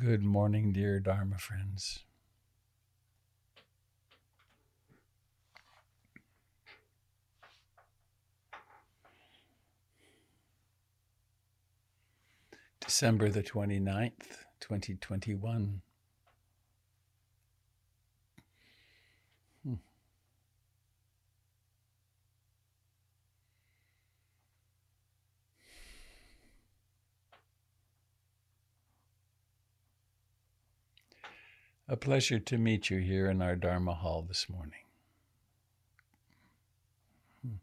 Good morning, dear Dharma friends. December the 29th, 2021. A pleasure to meet you here in our Dharma hall this morning. Hmm.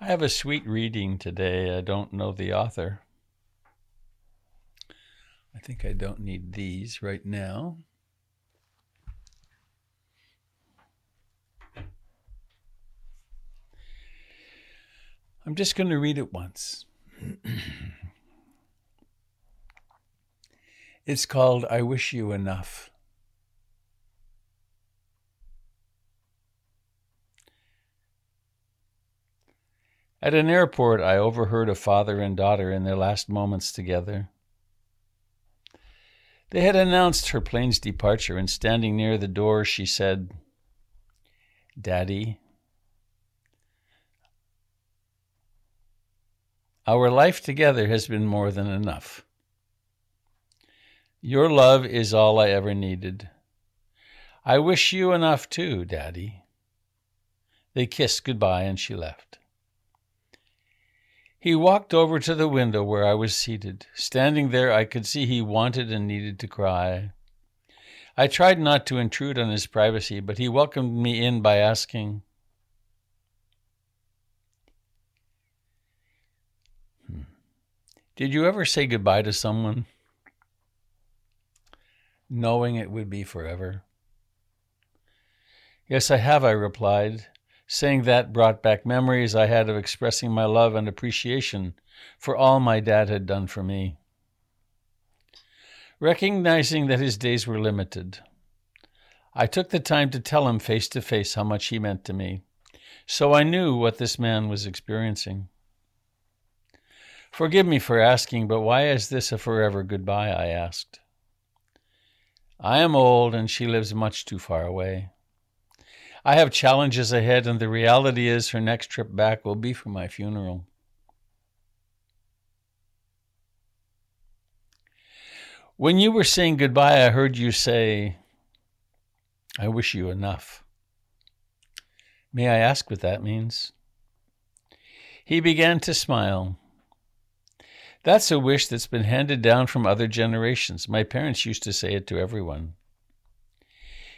I have a sweet reading today. I don't know the author. I think I don't need these right now. I'm just going to read it once. it's called I Wish You Enough. At an airport, I overheard a father and daughter in their last moments together. They had announced her plane's departure, and standing near the door, she said, Daddy, Our life together has been more than enough. Your love is all I ever needed. I wish you enough too, Daddy. They kissed goodbye and she left. He walked over to the window where I was seated. Standing there, I could see he wanted and needed to cry. I tried not to intrude on his privacy, but he welcomed me in by asking, Did you ever say goodbye to someone knowing it would be forever? Yes, I have, I replied. Saying that brought back memories I had of expressing my love and appreciation for all my dad had done for me. Recognizing that his days were limited, I took the time to tell him face to face how much he meant to me, so I knew what this man was experiencing. Forgive me for asking, but why is this a forever goodbye? I asked. I am old and she lives much too far away. I have challenges ahead, and the reality is her next trip back will be for my funeral. When you were saying goodbye, I heard you say, I wish you enough. May I ask what that means? He began to smile. That's a wish that's been handed down from other generations. My parents used to say it to everyone.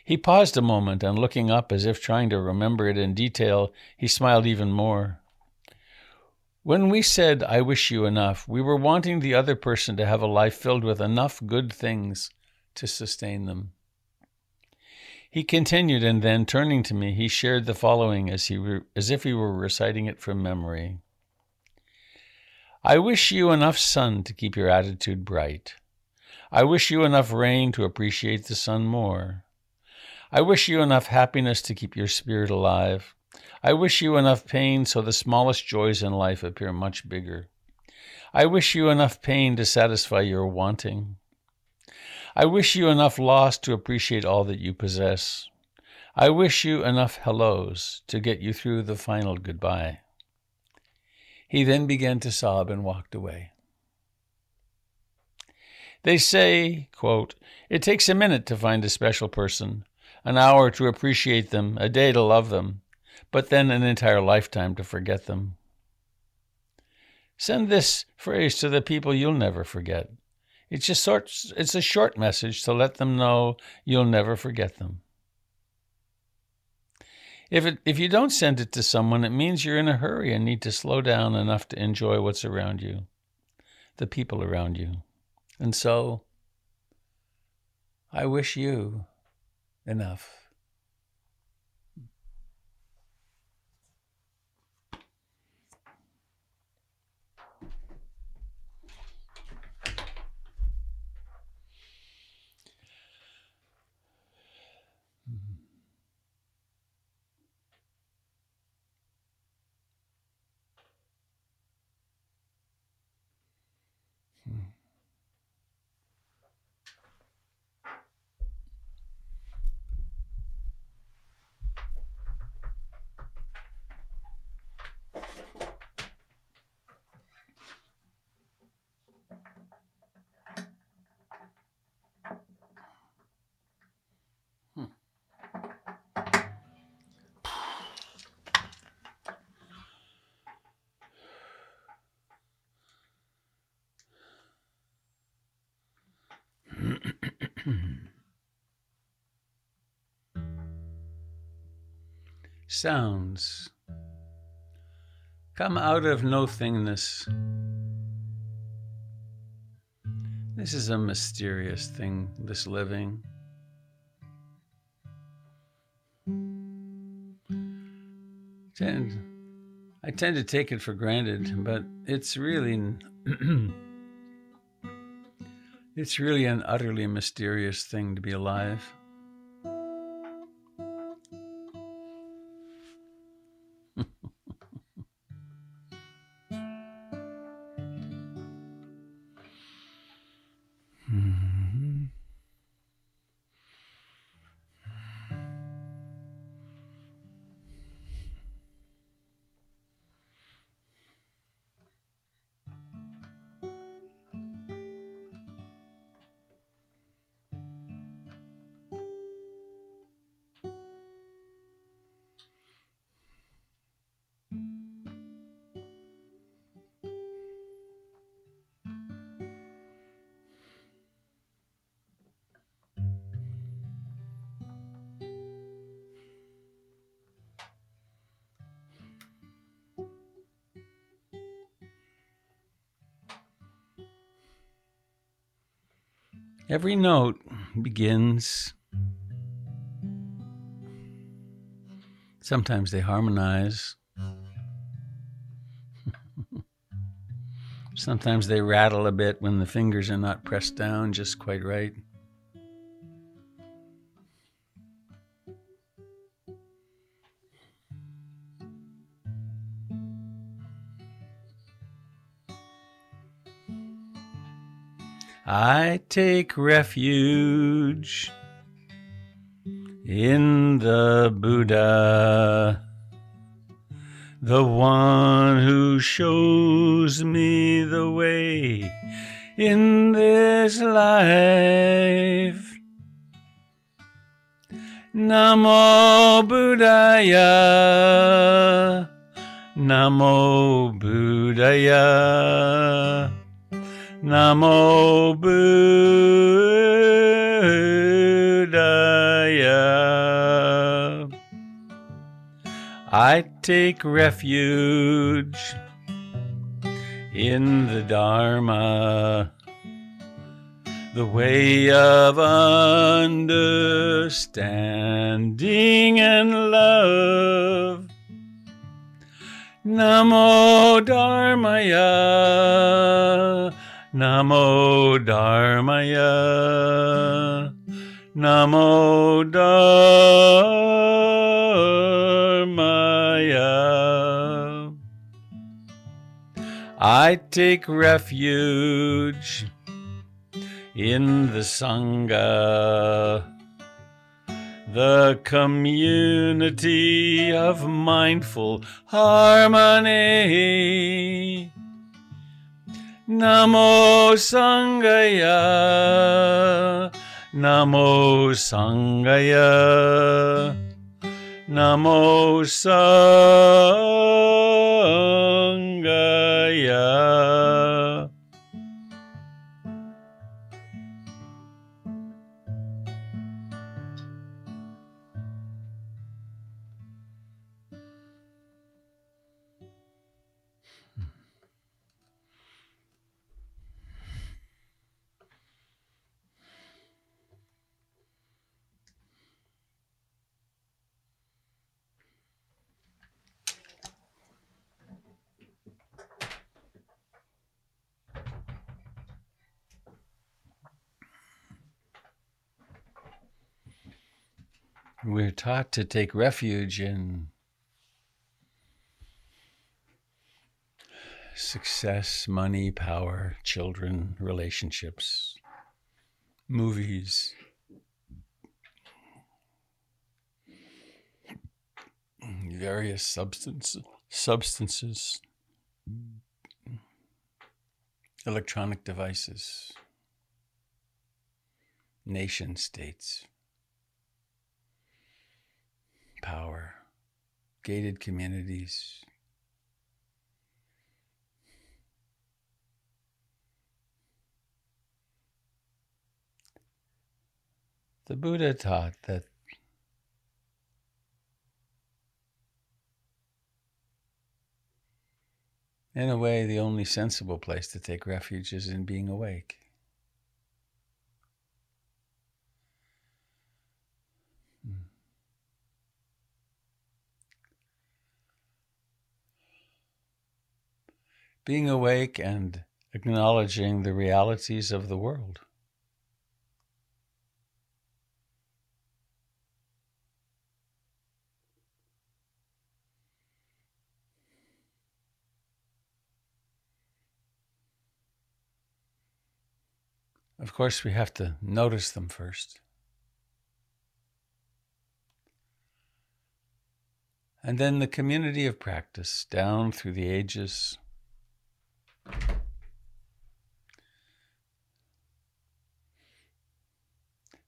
He paused a moment and, looking up as if trying to remember it in detail, he smiled even more. When we said, I wish you enough, we were wanting the other person to have a life filled with enough good things to sustain them. He continued, and then, turning to me, he shared the following as, he re- as if he were reciting it from memory. I wish you enough sun to keep your attitude bright. I wish you enough rain to appreciate the sun more. I wish you enough happiness to keep your spirit alive. I wish you enough pain so the smallest joys in life appear much bigger. I wish you enough pain to satisfy your wanting. I wish you enough loss to appreciate all that you possess. I wish you enough hellos to get you through the final goodbye. He then began to sob and walked away. They say, quote, it takes a minute to find a special person, an hour to appreciate them, a day to love them, but then an entire lifetime to forget them. Send this phrase to the people you'll never forget. It's just short, it's a short message to let them know you'll never forget them. If it, if you don't send it to someone, it means you're in a hurry and need to slow down enough to enjoy what's around you, the people around you. And so, I wish you enough. Sounds come out of nothingness. This is a mysterious thing, this living. Tend, I tend to take it for granted, but it's really it's really an utterly mysterious thing to be alive. Every note begins. Sometimes they harmonize. Sometimes they rattle a bit when the fingers are not pressed down just quite right. I take refuge in the Buddha, the one who shows me the way in this life. Namo Buddhaya, Namo Buddhaya. Namo Buddhaya. I take refuge in the Dharma, the way of understanding and love. Namo Dharmaya. Namo Dharmaya. Namo Dharmaya. I take refuge in the Sangha, the community of mindful harmony. Namo Sanghaya. Namo Sanghaya. Namo Sanghaya. We're taught to take refuge in success, money, power, children, relationships, movies. Various substances, substances, electronic devices, nation states, power, gated communities. The Buddha taught that in a way, the only sensible place to take refuge is in being awake. Being awake and acknowledging the realities of the world. Of course, we have to notice them first. And then the community of practice down through the ages.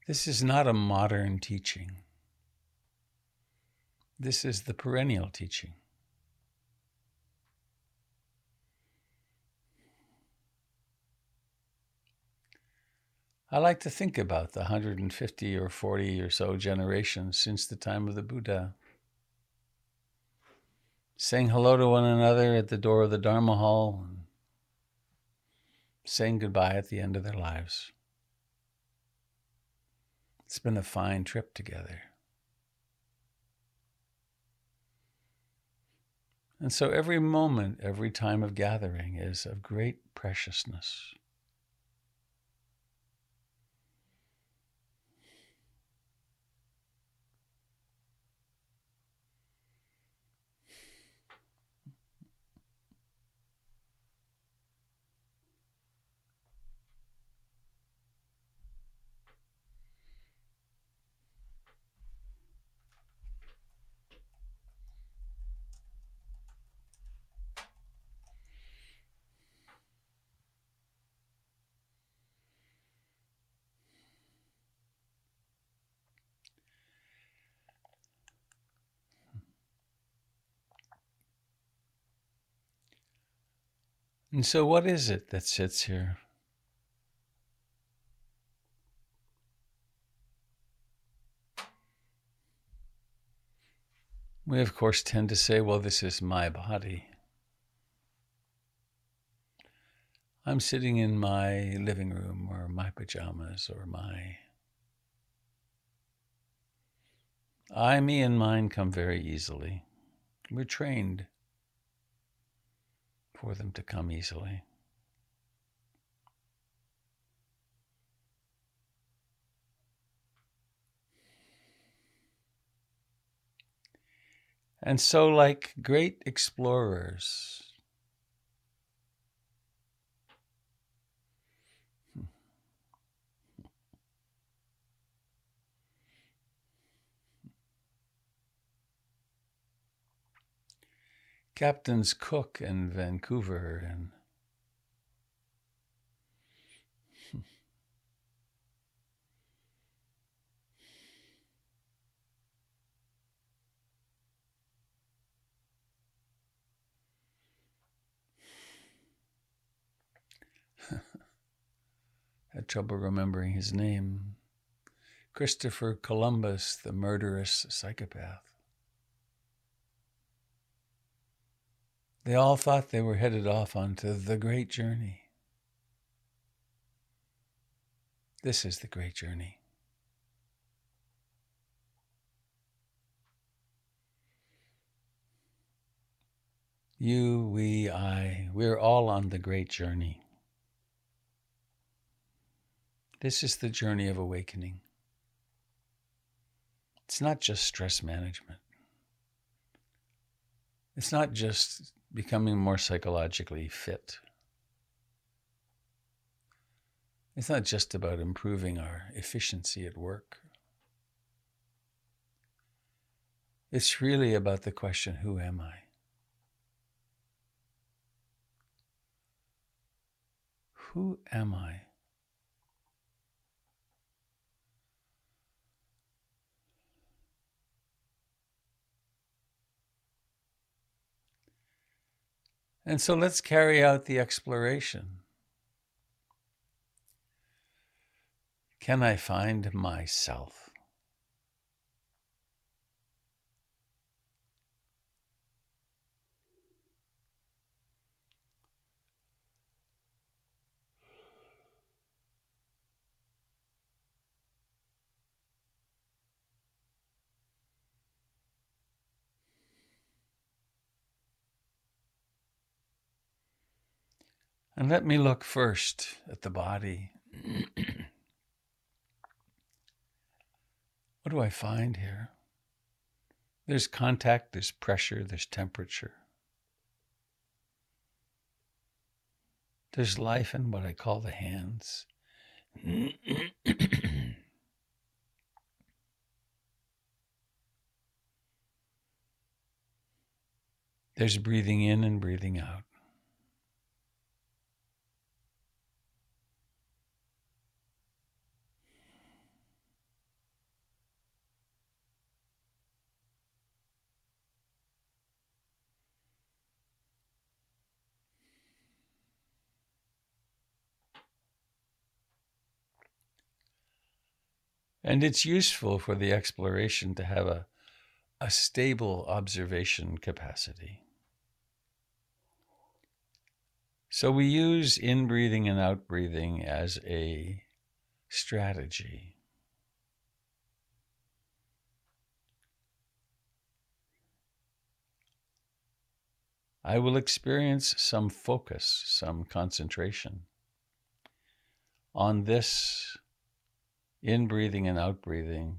This is not a modern teaching. This is the perennial teaching. I like to think about the 150 or 40 or so generations since the time of the Buddha. Saying hello to one another at the door of the Dharma hall, and saying goodbye at the end of their lives. It's been a fine trip together. And so every moment, every time of gathering is of great preciousness. And so, what is it that sits here? We, of course, tend to say, well, this is my body. I'm sitting in my living room or my pajamas or my. I, me, and mine come very easily. We're trained for them to come easily. And so, like great explorers, Captains Cook and Vancouver and had trouble remembering his name. Christopher Columbus, the murderous psychopath. They all thought they were headed off onto the great journey. This is the great journey. You, we, I, we're all on the great journey. This is the journey of awakening. It's not just stress management. It's not just becoming more psychologically fit. It's not just about improving our efficiency at work. It's really about the question who am I? Who am I? And so let's carry out the exploration. Can I find myself? And let me look first at the body. what do I find here? There's contact, there's pressure, there's temperature. There's life in what I call the hands. there's breathing in and breathing out. And it's useful for the exploration to have a, a stable observation capacity. So we use in breathing and out breathing as a strategy. I will experience some focus, some concentration on this in breathing and out breathing.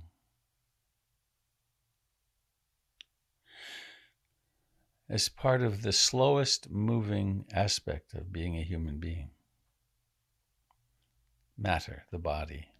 As part of the slowest moving aspect of being a human being matter, the body.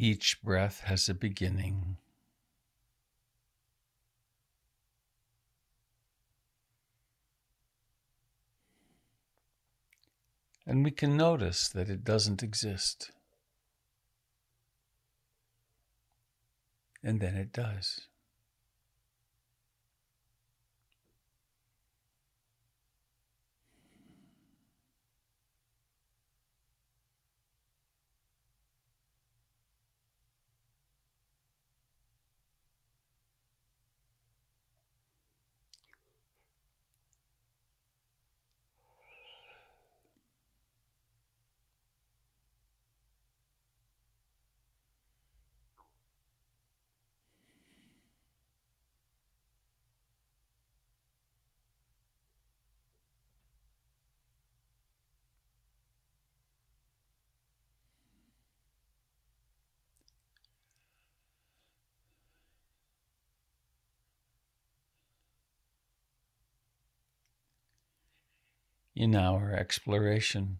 Each breath has a beginning. And we can notice that it doesn't exist. And then it does. In our exploration.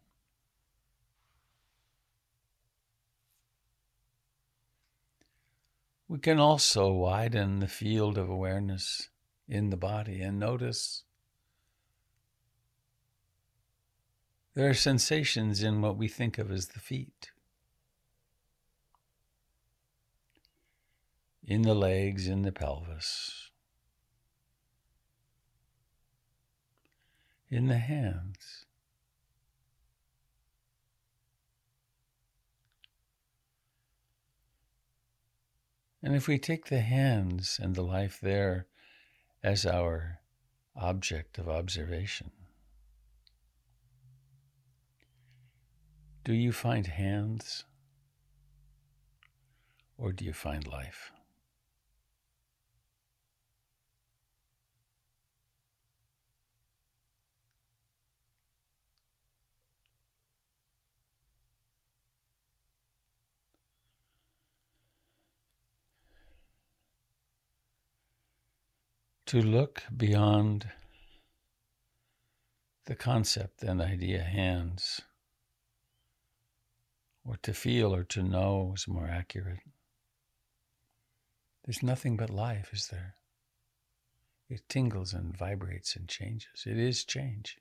We can also widen the field of awareness in the body and notice there are sensations in what we think of as the feet, in the legs, in the pelvis, in the hands. And if we take the hands and the life there as our object of observation, do you find hands or do you find life? To look beyond the concept and idea hands, or to feel or to know is more accurate. There's nothing but life, is there? It tingles and vibrates and changes. It is change.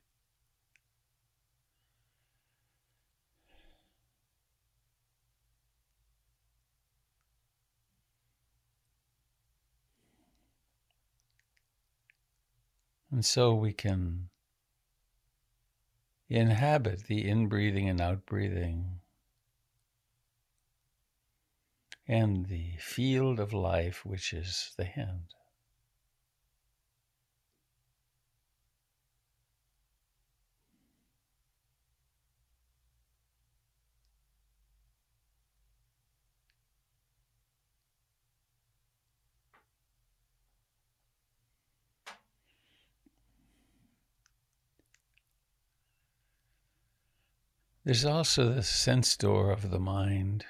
And so we can inhabit the inbreathing and outbreathing and the field of life, which is the hand. There's also the sense door of the mind.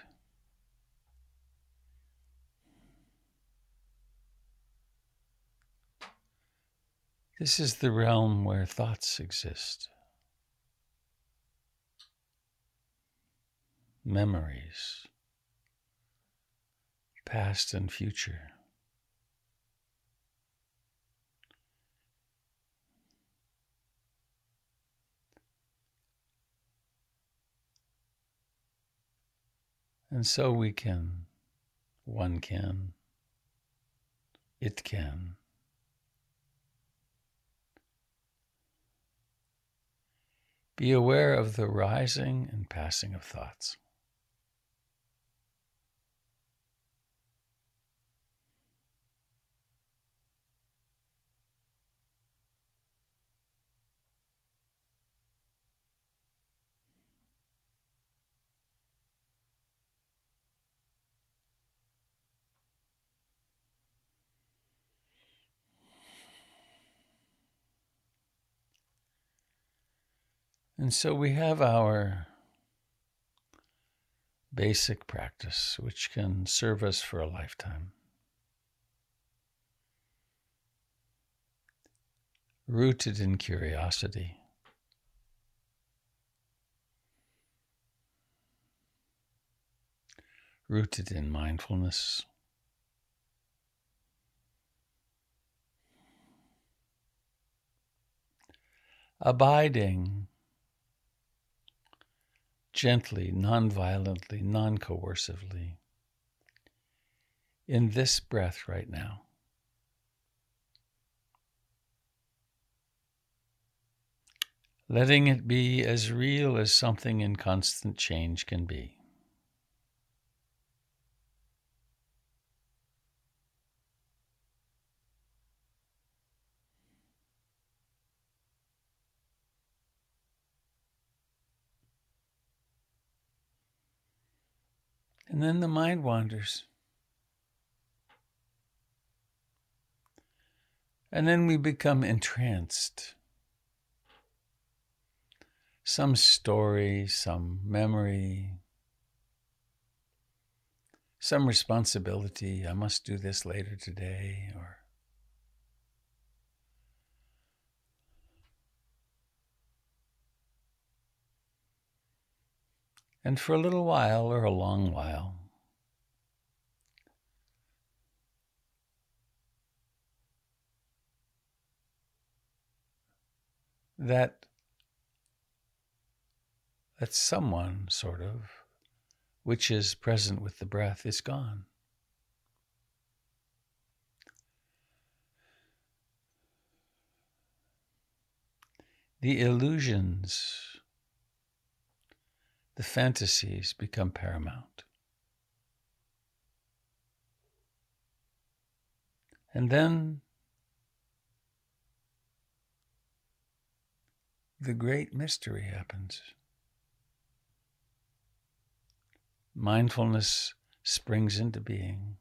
This is the realm where thoughts exist, memories, past and future. And so we can, one can, it can. Be aware of the rising and passing of thoughts. And so we have our basic practice, which can serve us for a lifetime. Rooted in curiosity. Rooted in mindfulness. Abiding gently, non violently, non coercively, in this breath right now. Letting it be as real as something in constant change can be. And then the mind wanders. And then we become entranced. Some story, some memory, some responsibility. I must do this later today, or And for a little while or a long while, that that someone sort of which is present with the breath is gone. The illusions the fantasies become paramount and then the great mystery happens. Mindfulness springs into being,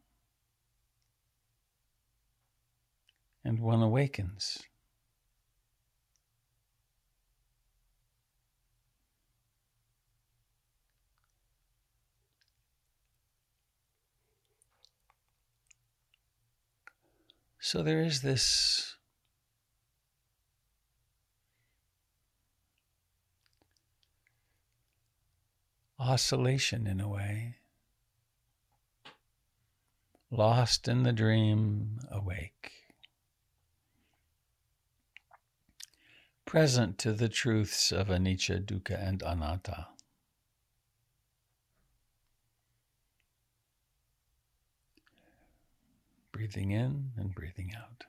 and one awakens. So there is this oscillation in a way. Lost in the dream, awake. Present to the truths of anicca, dukkha, and anatta. Breathing in and breathing out.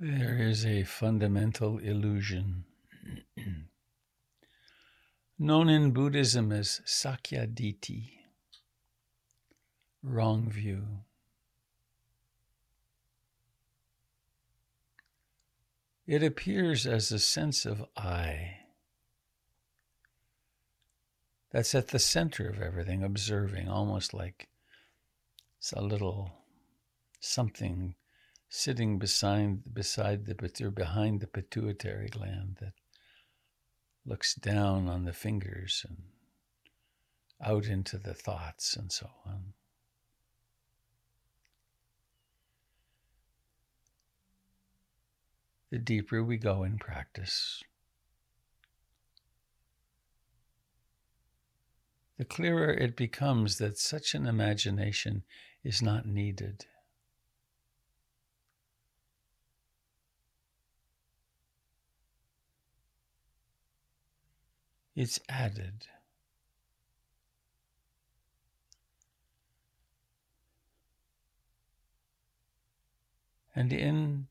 There is a fundamental illusion known in Buddhism as Sakkayaditthi, wrong view. It appears as a sense of I that's at the center of everything, observing, almost like it's a little something sitting beside beside the or behind the pituitary gland that looks down on the fingers and out into the thoughts and so on. The deeper we go in practice, the clearer it becomes that such an imagination is not needed. It's added. And in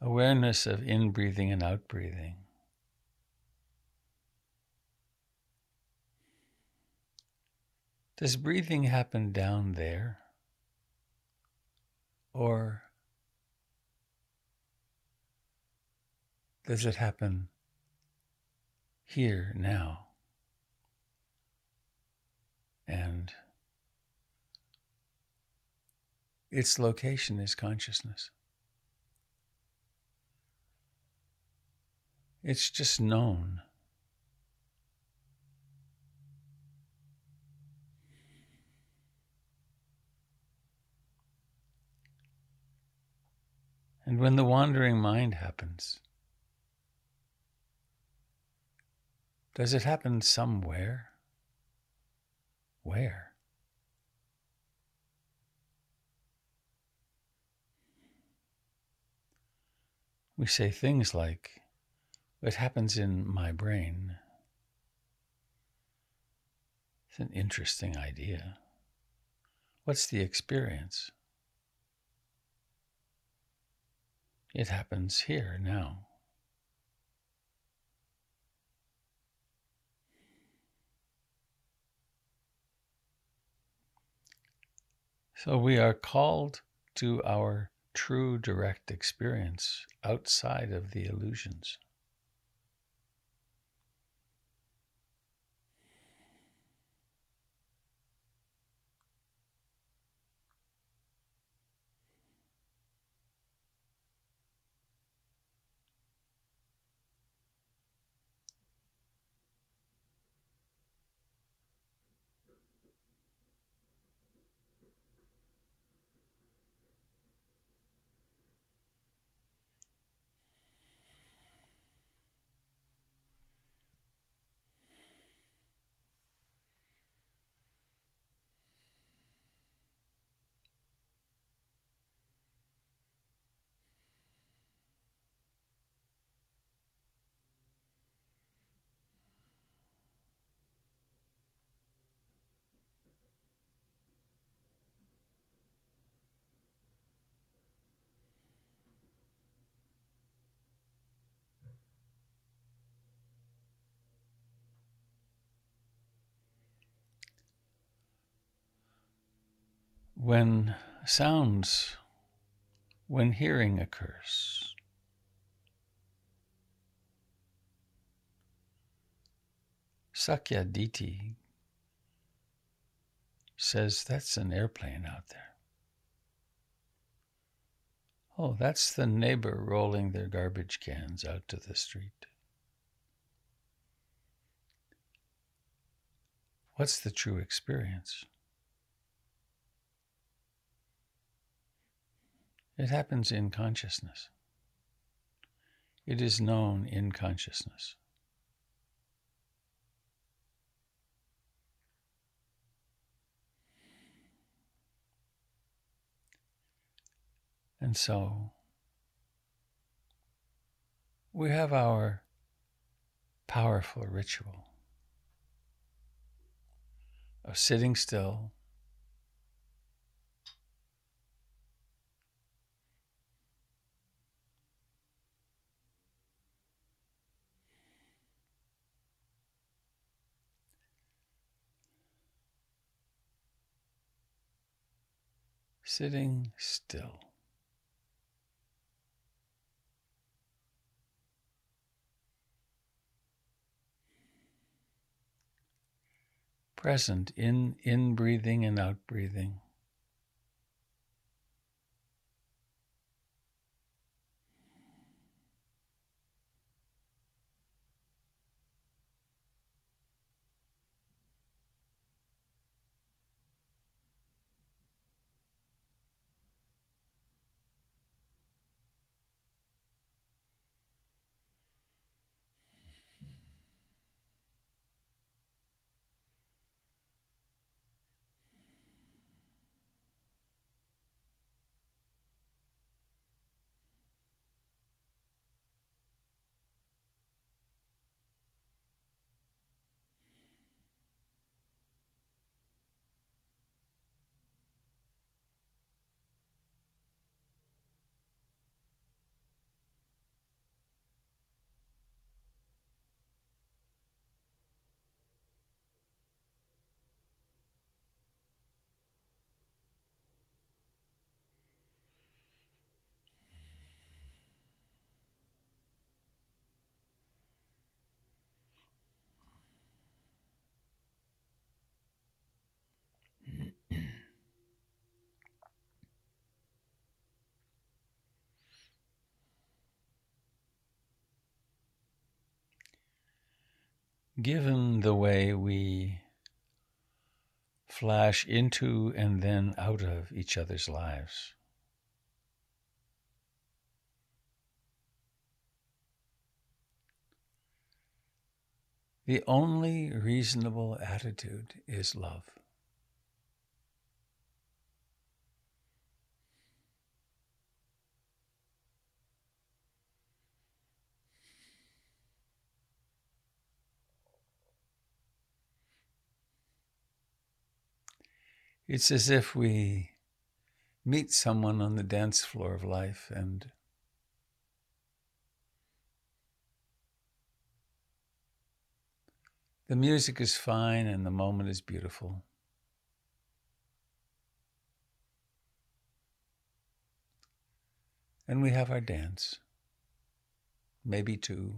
awareness of in breathing and out breathing, does breathing happen down there? Or does it happen here now. And its location is consciousness. It's just known. And when the wandering mind happens, Does it happen somewhere? Where? We say things like, it happens in my brain. It's an interesting idea. What's the experience? It happens here now. So we are called to our true direct experience outside of the illusions. When sounds, when hearing occurs. Sakkayaditthi says that's an airplane out there. Oh, that's the neighbor rolling their garbage cans out to the street. What's the true experience? It happens in consciousness. It is known in consciousness. And so we have our powerful ritual of sitting still sitting still. Present in in breathing and out breathing. Given the way we flash into and then out of each other's lives. The only reasonable attitude is love. It's as if we meet someone on the dance floor of life and the music is fine and the moment is beautiful. And we have our dance, maybe two.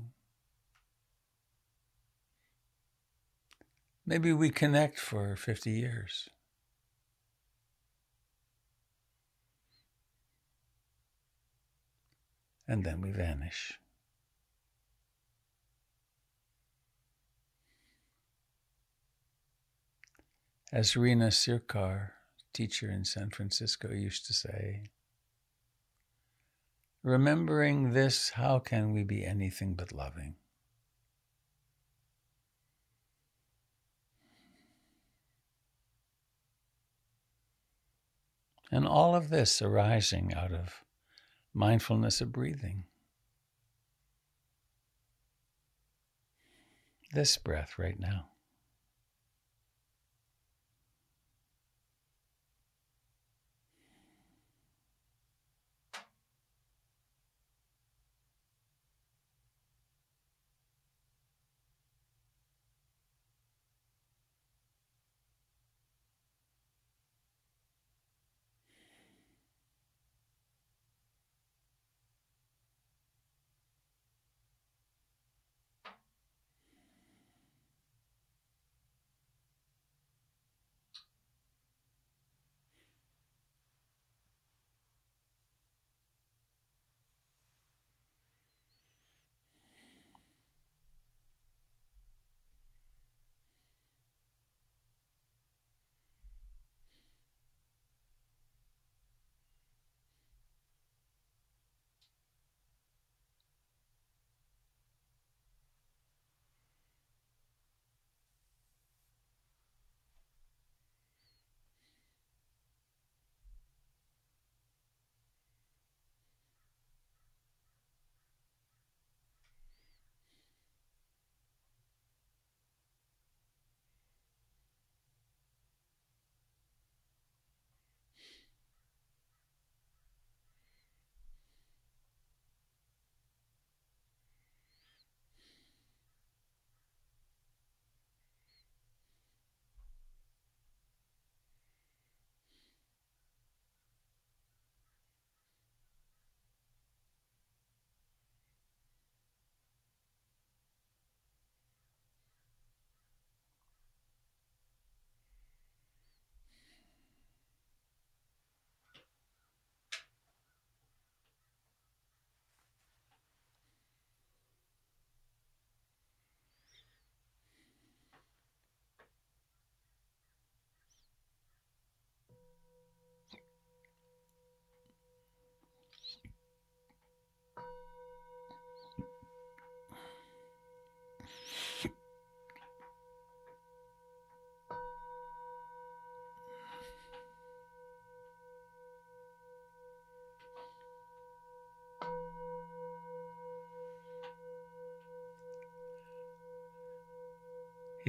Maybe we connect for 50 years. And then we vanish. As Rina Sircar, teacher in San Francisco, used to say, remembering this, how can we be anything but loving? And all of this arising out of mindfulness of breathing. This breath right now.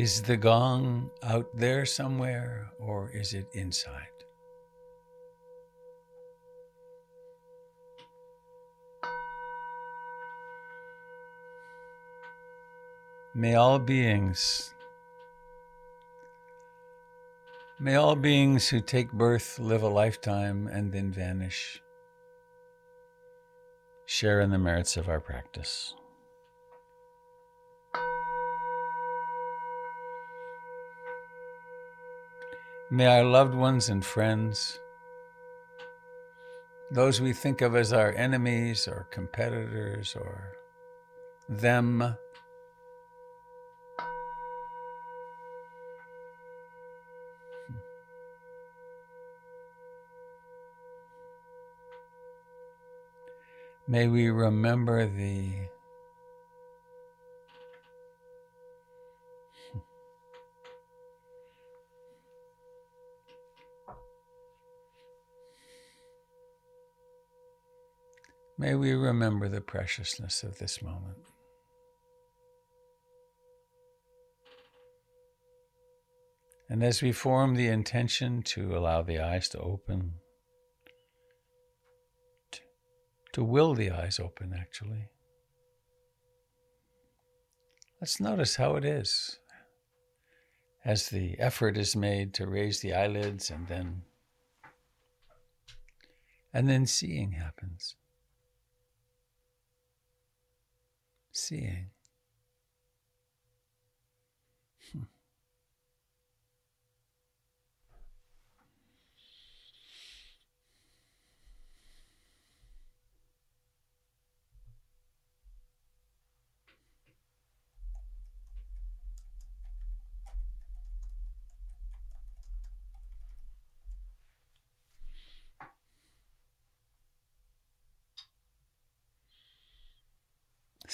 Is the gong out there somewhere or is it inside? May all beings, may all beings who take birth live a lifetime and then vanish, share in the merits of our practice. May our loved ones and friends, those we think of as our enemies or competitors or them, May we remember the May we remember the preciousness of this moment. And as we form the intention to allow the eyes to open, to, to will the eyes open, actually, let's notice how it is as the effort is made to raise the eyelids and then and then seeing happens. Seeing.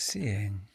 Seeing.